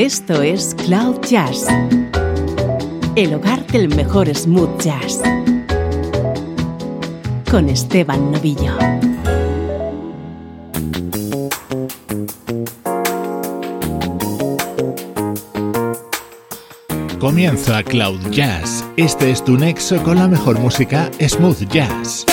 Esto es Cloud Jazz, el hogar del mejor smooth jazz, con Esteban Novillo. Comienza Cloud Jazz. Este es tu nexo con la mejor música smooth jazz.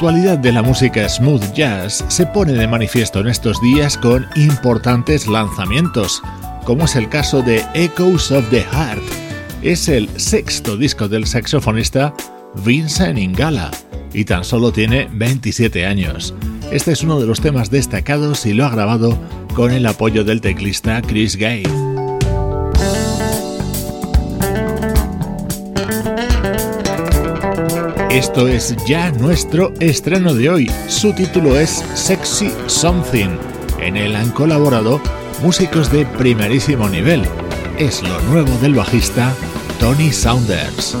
Actualidad de la música smooth jazz se pone de manifiesto en estos días con importantes lanzamientos, como es el caso de Echoes of the Heart. Es el sexto disco del saxofonista Vincent Ingala y tan solo tiene 27 años. Este es uno de los temas destacados y lo ha grabado con el apoyo del teclista Chris Gay. Esto es ya nuestro estreno de hoy. Su título es Sexy Something. En él han colaborado músicos de primerísimo nivel. Es lo nuevo del bajista Tony Saunders.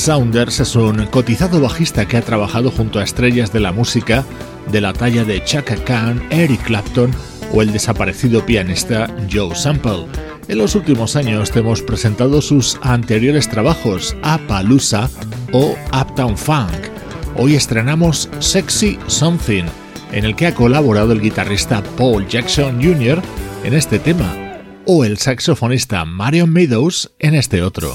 Saunders es un cotizado bajista que ha trabajado junto a estrellas de la música de la talla de Chaka Khan, Eric Clapton o el desaparecido pianista Joe Sample. En los últimos años te hemos presentado sus anteriores trabajos, Appaloosa o Uptown Funk. Hoy estrenamos Sexy Something, en el que ha colaborado el guitarrista Paul Jackson Jr. en este tema, o el saxofonista Marion Meadows en este otro.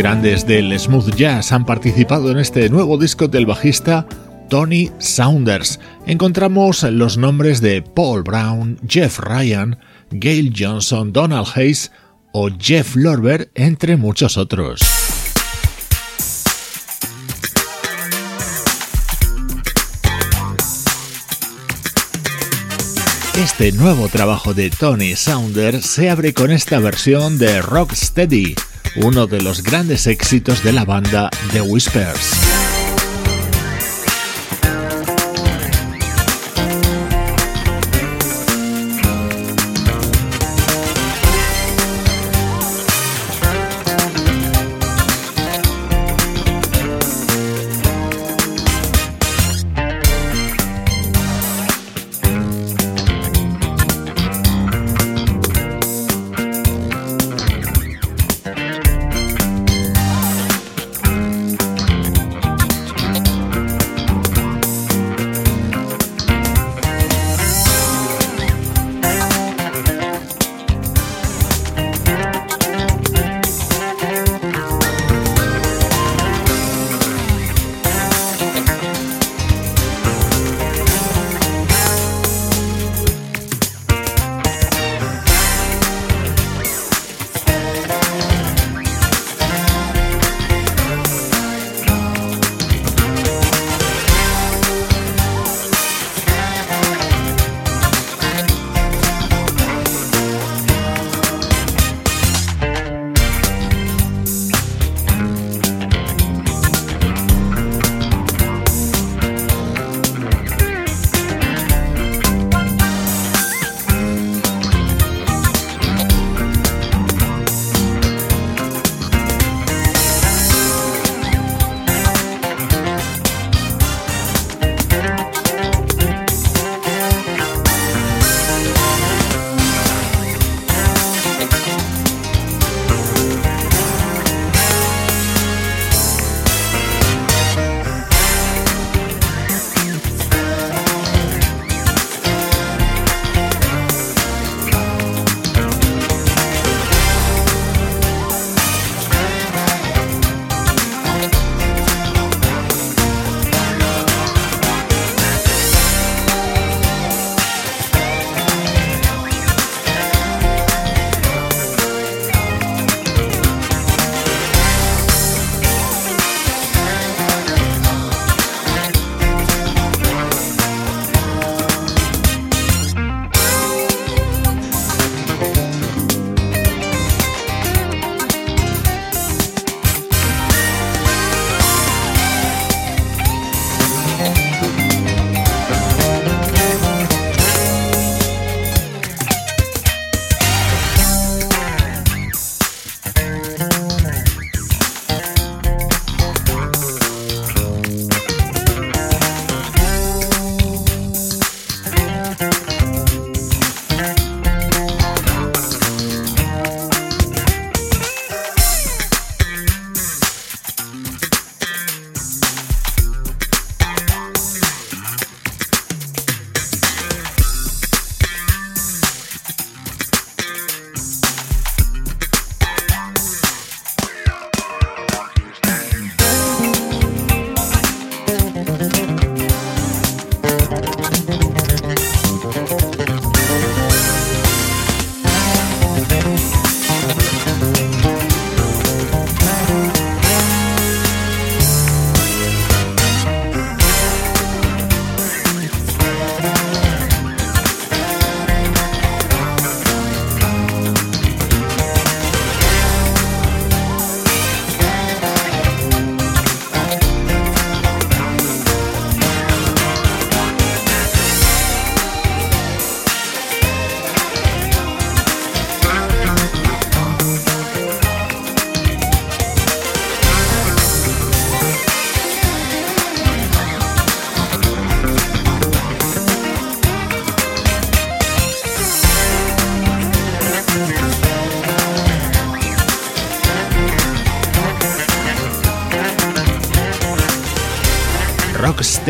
Del smooth jazz han participado en este nuevo disco del bajista Tony Saunders. Encontramos los nombres de Paul Brown, Jeff Ryan, Gail Johnson, Donald Hayes o Jeff Lorber, entre muchos otros. Este nuevo trabajo de Tony Saunders se abre con esta versión de Rocksteady, uno de los grandes éxitos de la banda The Whispers.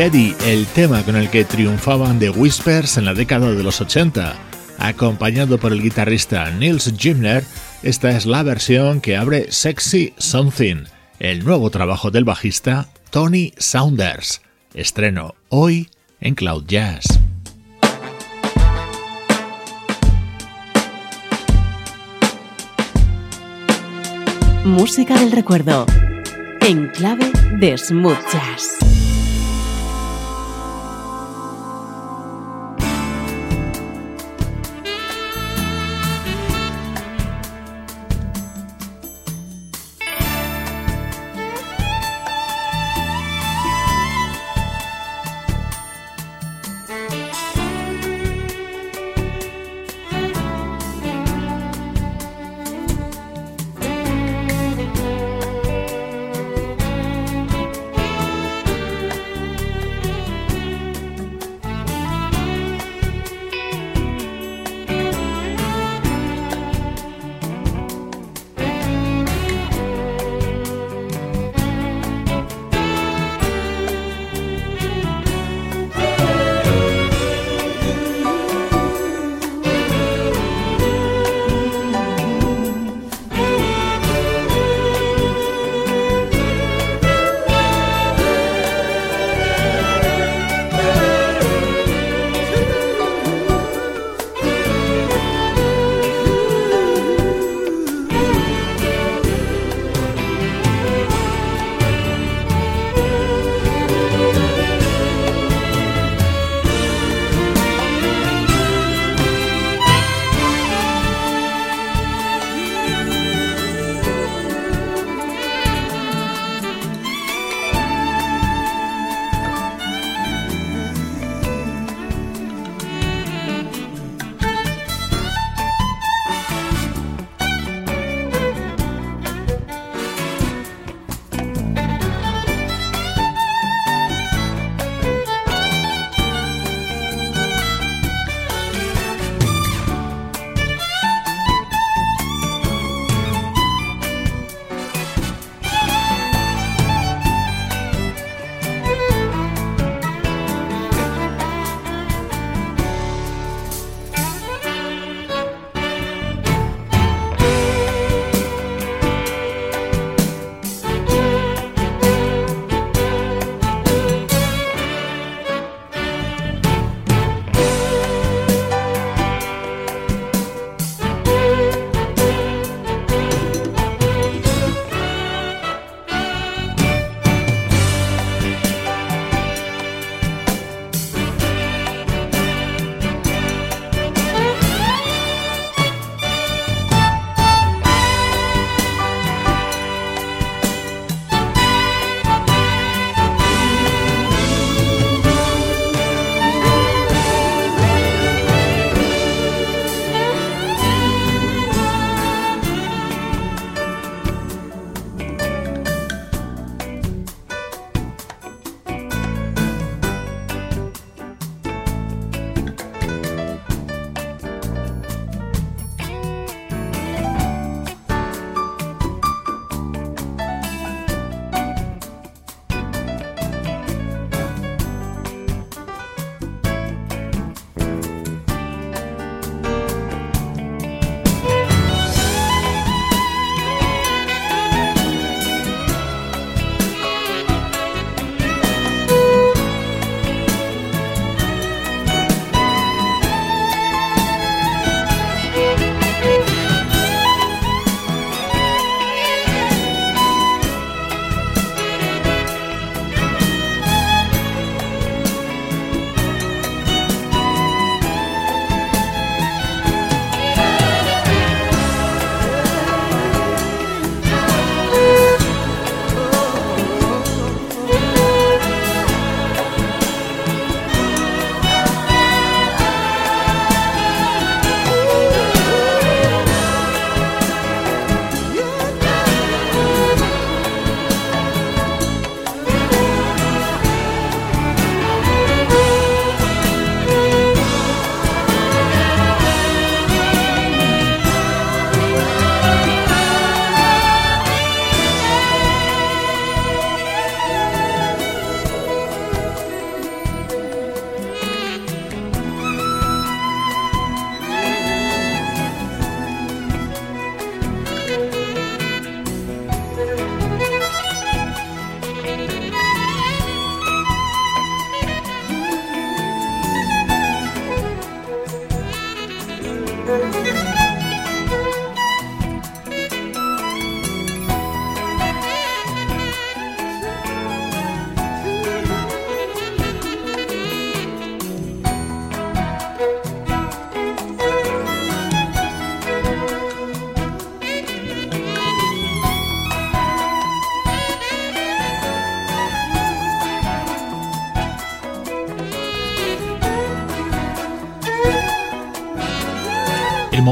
Steady, el tema con el que triunfaban The Whispers en la década de los 80. Acompañado por el guitarrista Nils Gimner, esta es la versión que abre Sexy Something, el nuevo trabajo del bajista Tony Saunders. Estreno hoy en Cloud Jazz. Música del recuerdo, en clave de smooth jazz.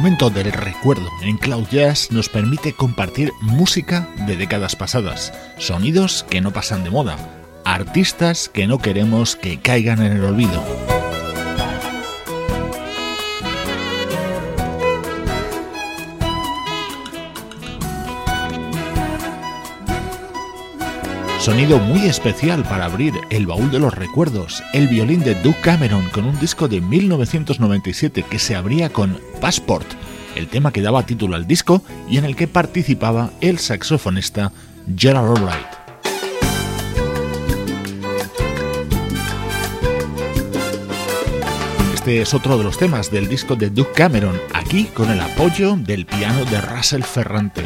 Momento del recuerdo en Cloud Jazz nos permite compartir música de décadas pasadas, sonidos que no pasan de moda, artistas que no queremos que caigan en el olvido. Sonido muy especial para abrir el baúl de los recuerdos, el violín de Duke Cameron con un disco de 1997 que se abría con Passport, el tema que daba título al disco y en el que participaba el saxofonista Gerald Albright. Este es otro de los temas del disco de Duke Cameron, aquí con el apoyo del piano de Russell Ferrante.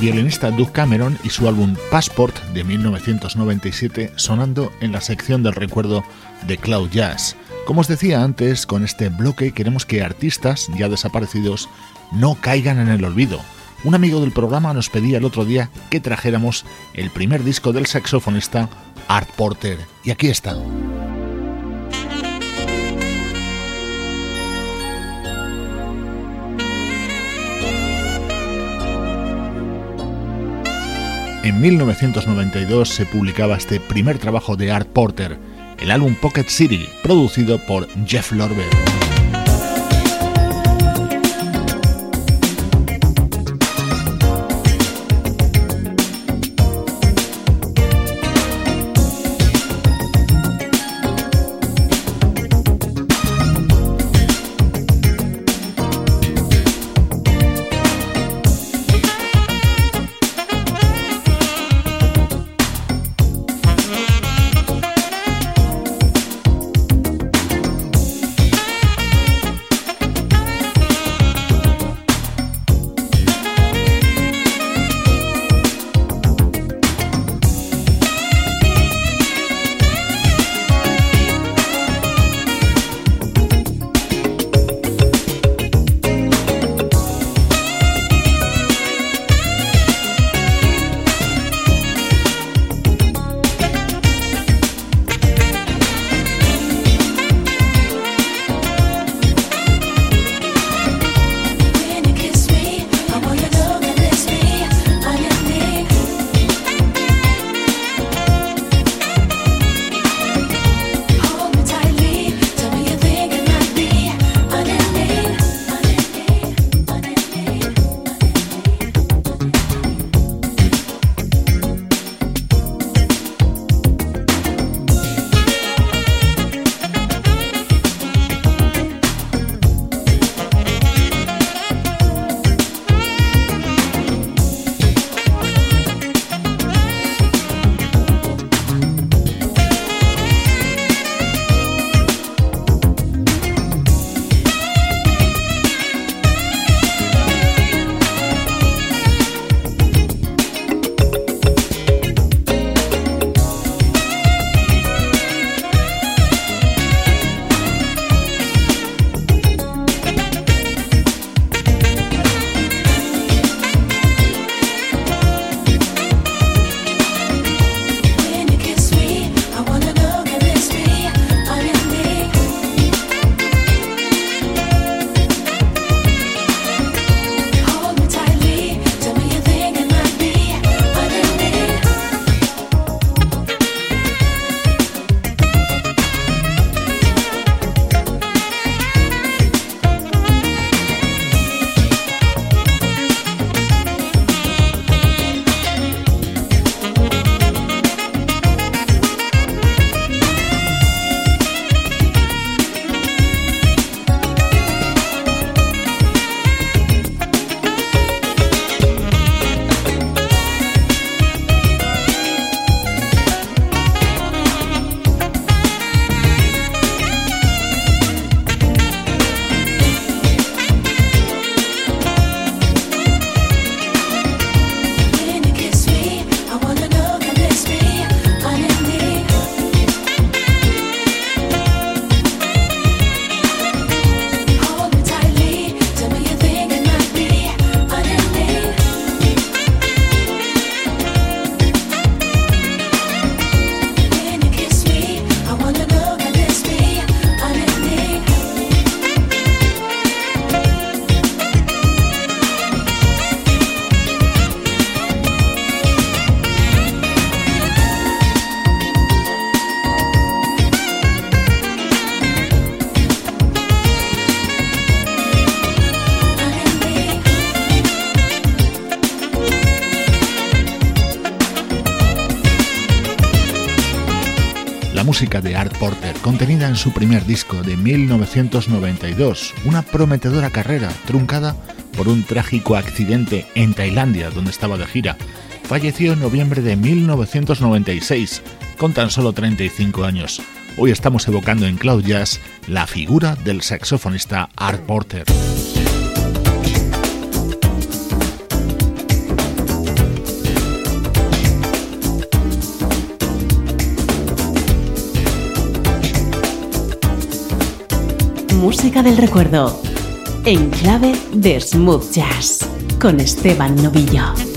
Violinista Doug Cameron y su álbum Passport de 1997 sonando en la sección del recuerdo de Cloud Jazz. Como os decía antes, con este bloque queremos que artistas ya desaparecidos no caigan en el olvido. Un amigo del programa nos pedía el otro día que trajéramos el primer disco del saxofonista Art Porter. Y aquí está. En 1992 se publicaba este primer trabajo de Art Porter, el álbum Pocket City, producido por Jeff Lorber. En su primer disco de 1992, una prometedora carrera truncada por un trágico accidente en Tailandia, donde estaba de gira. Falleció en noviembre de 1996, con tan solo 35 años. Hoy estamos evocando en Cloud Jazz la figura del saxofonista Art Porter. Música del recuerdo, en clave de smooth jazz, con Esteban Novillo.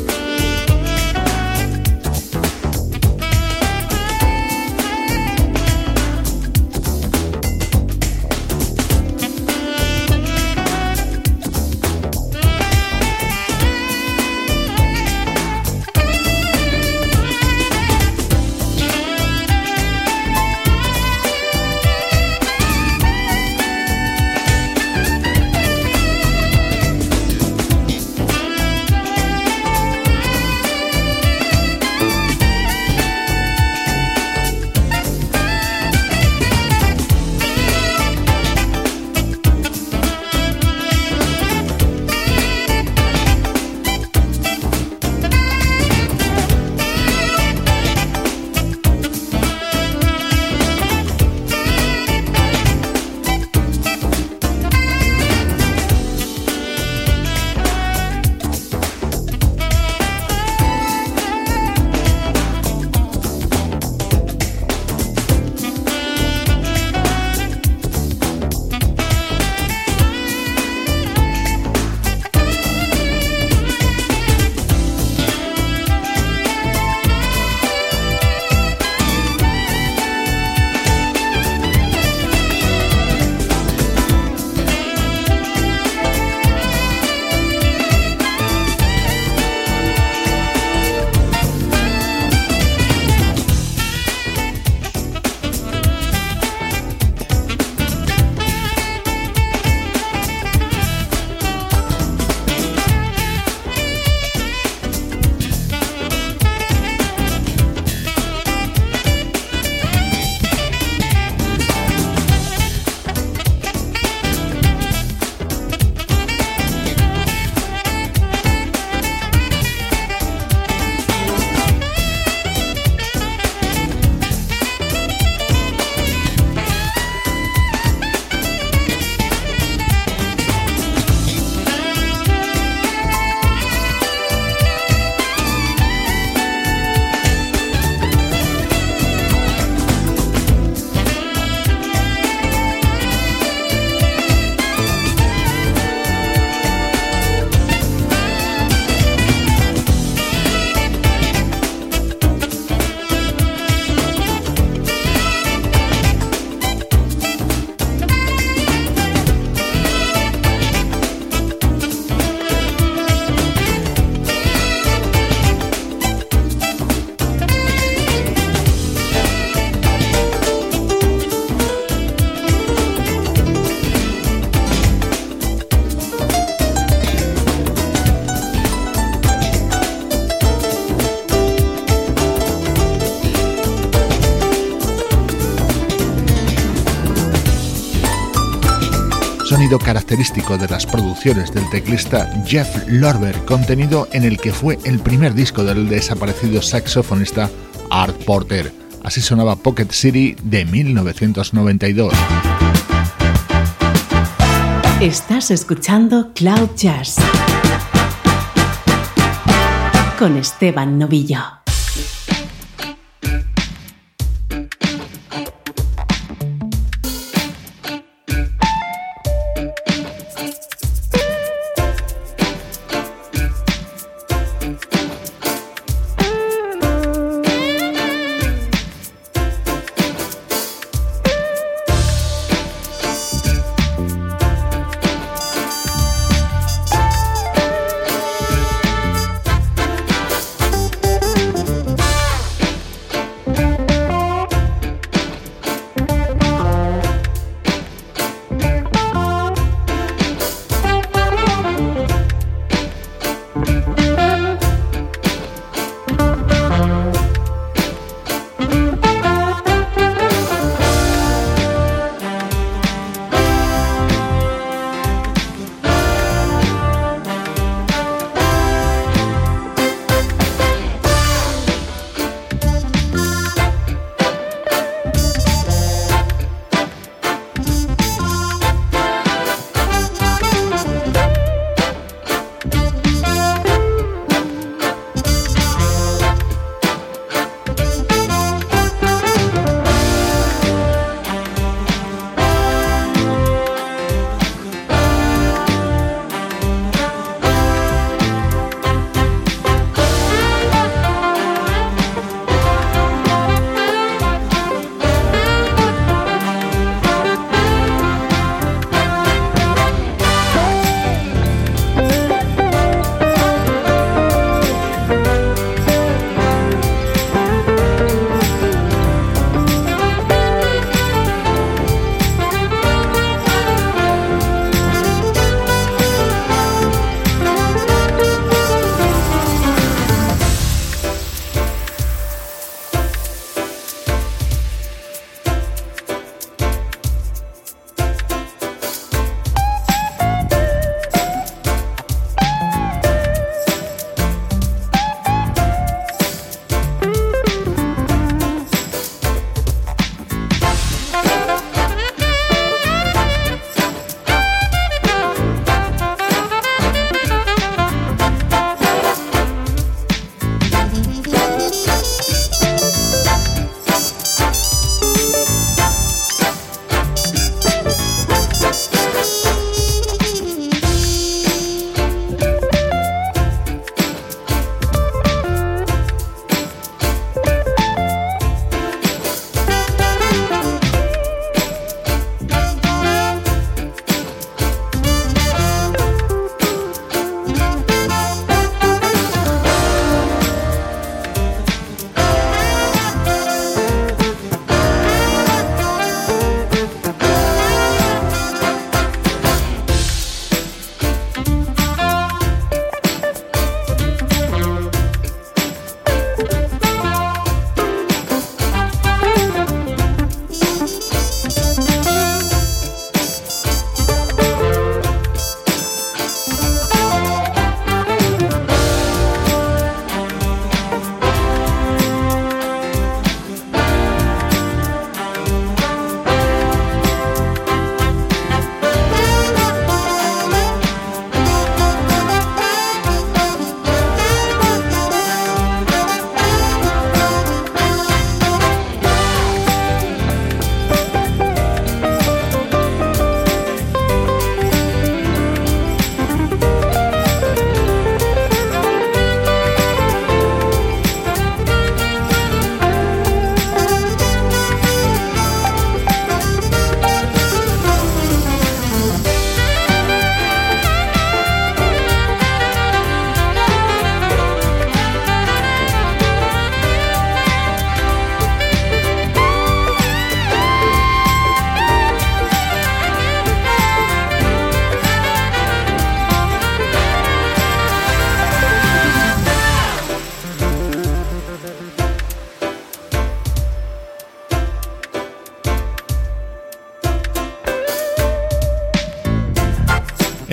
Característico de las producciones del teclista Jeff Lorber, contenido en el que fue el primer disco del desaparecido saxofonista Art Porter. Así sonaba Pocket City de 1992. Estás escuchando Cloud Jazz con Esteban Novillo.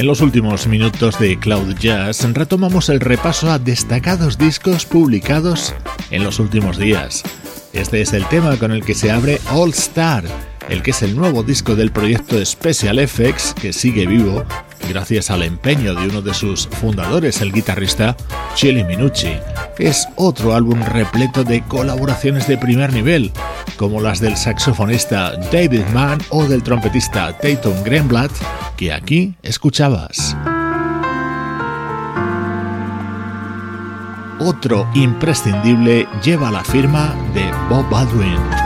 En los últimos minutos de Cloud Jazz retomamos el repaso a destacados discos publicados en los últimos días. Este es el tema con el que se abre All Star, el que es el nuevo disco del proyecto Special FX que sigue vivo gracias al empeño de uno de sus fundadores, el guitarrista Chili Minucci. Es otro álbum repleto de colaboraciones de primer nivel, como las del saxofonista David Mann o del trompetista Tatum Greenblatt, que aquí escuchabas. Otro imprescindible lleva la firma de Bob Baldwin.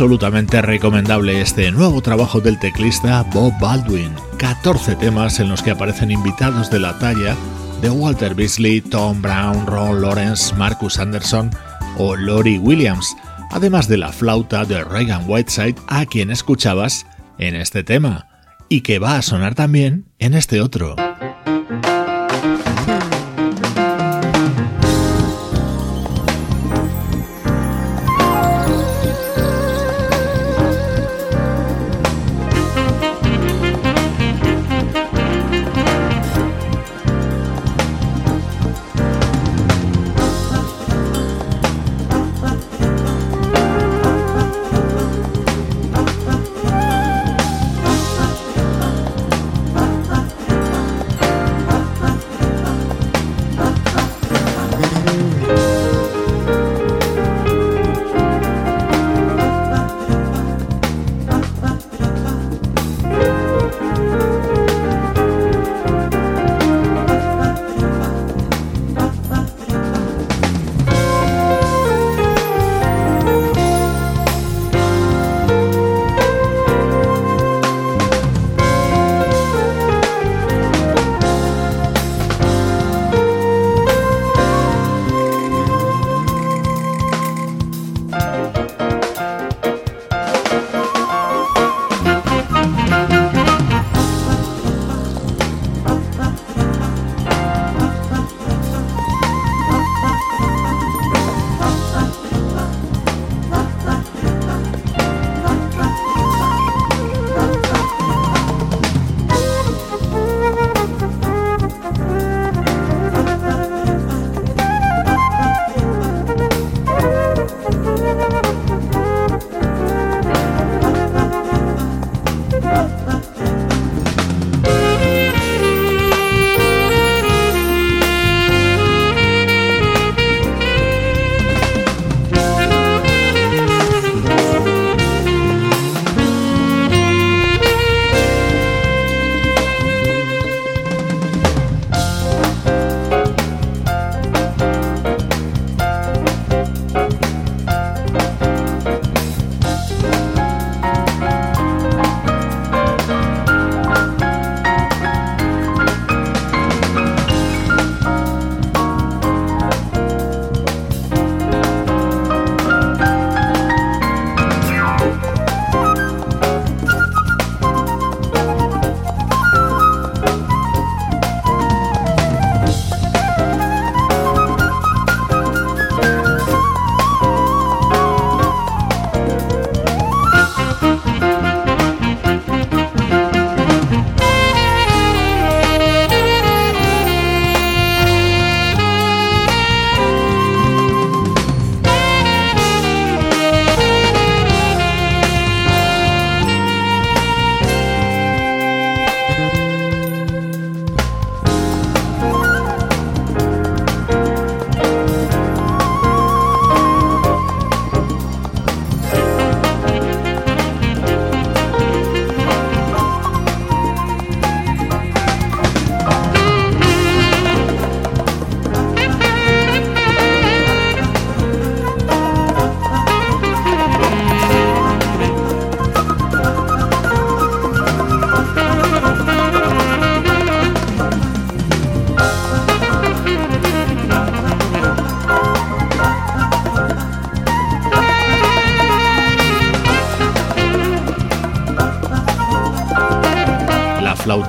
Absolutamente recomendable este nuevo trabajo del teclista Bob Baldwin. 14 temas en los que aparecen invitados de la talla de Walter Beasley, Tom Brown, Ron Lawrence, Marcus Anderson o Lori Williams, además de la flauta de Reagan Whiteside a quien escuchabas en este tema, y que va a sonar también en este otro.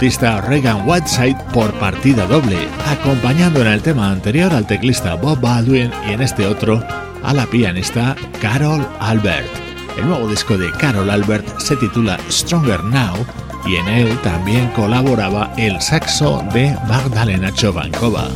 Artista Reagan Whiteside por partida doble, acompañando en el tema anterior al teclista Bob Baldwin y en este otro a la pianista Carol Albert. El nuevo disco de Carol Albert se titula Stronger Now y en él también colaboraba el saxo de Magdalena Chovankova.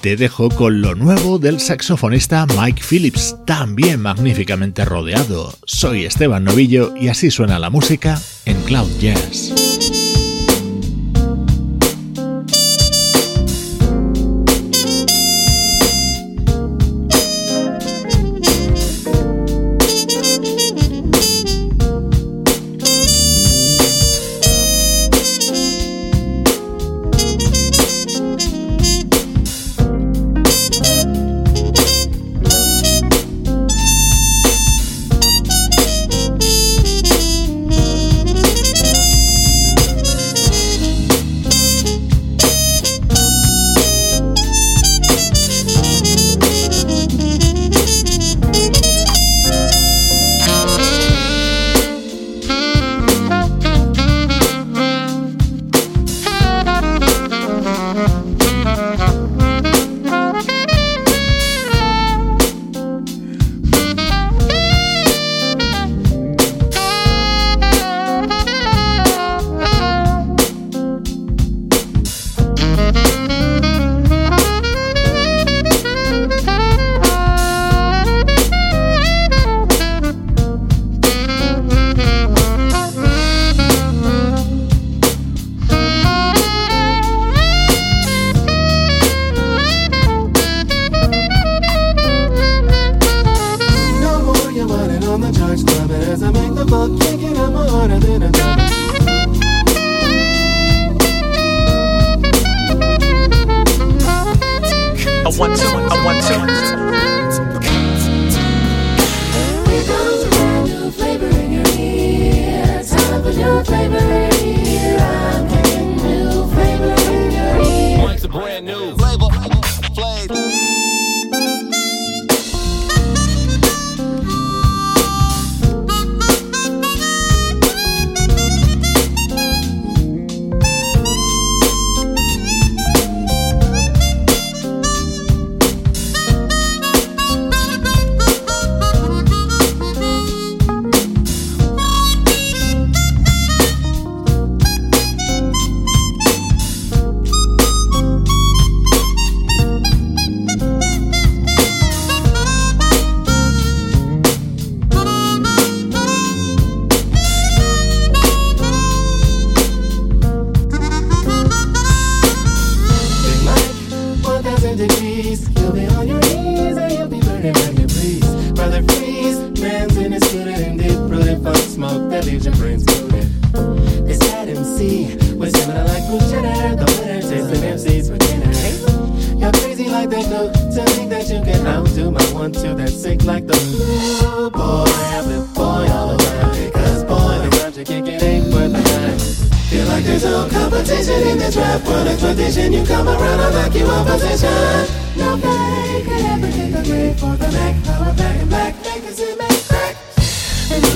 Te dejo con lo nuevo del saxofonista Mike Phillips, también magníficamente rodeado. Soy Esteban Novillo y así suena la música en Cloud Jazz.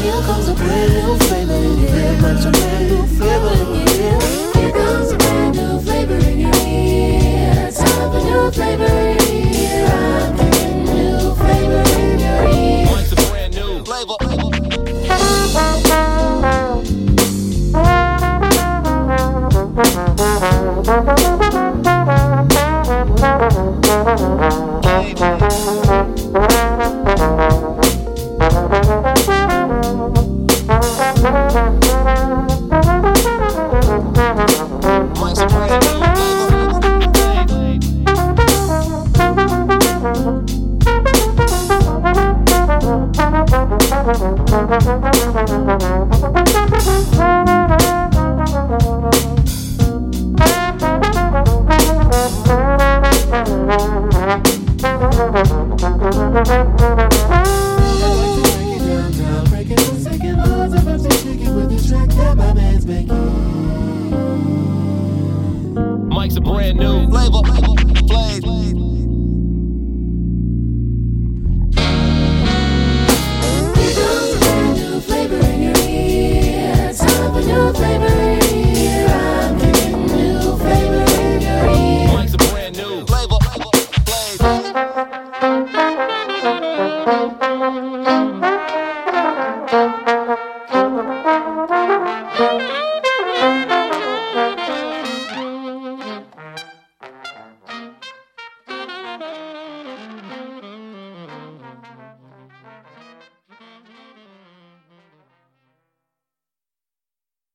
Here comes a brand new flavor in your ear. Bunch of brand new flavor in your ear. Here comes a brand new flavor in your ear. Time for new flavor in your ear. Brand new flavor in your ear. Once a brand new flavor. flavor.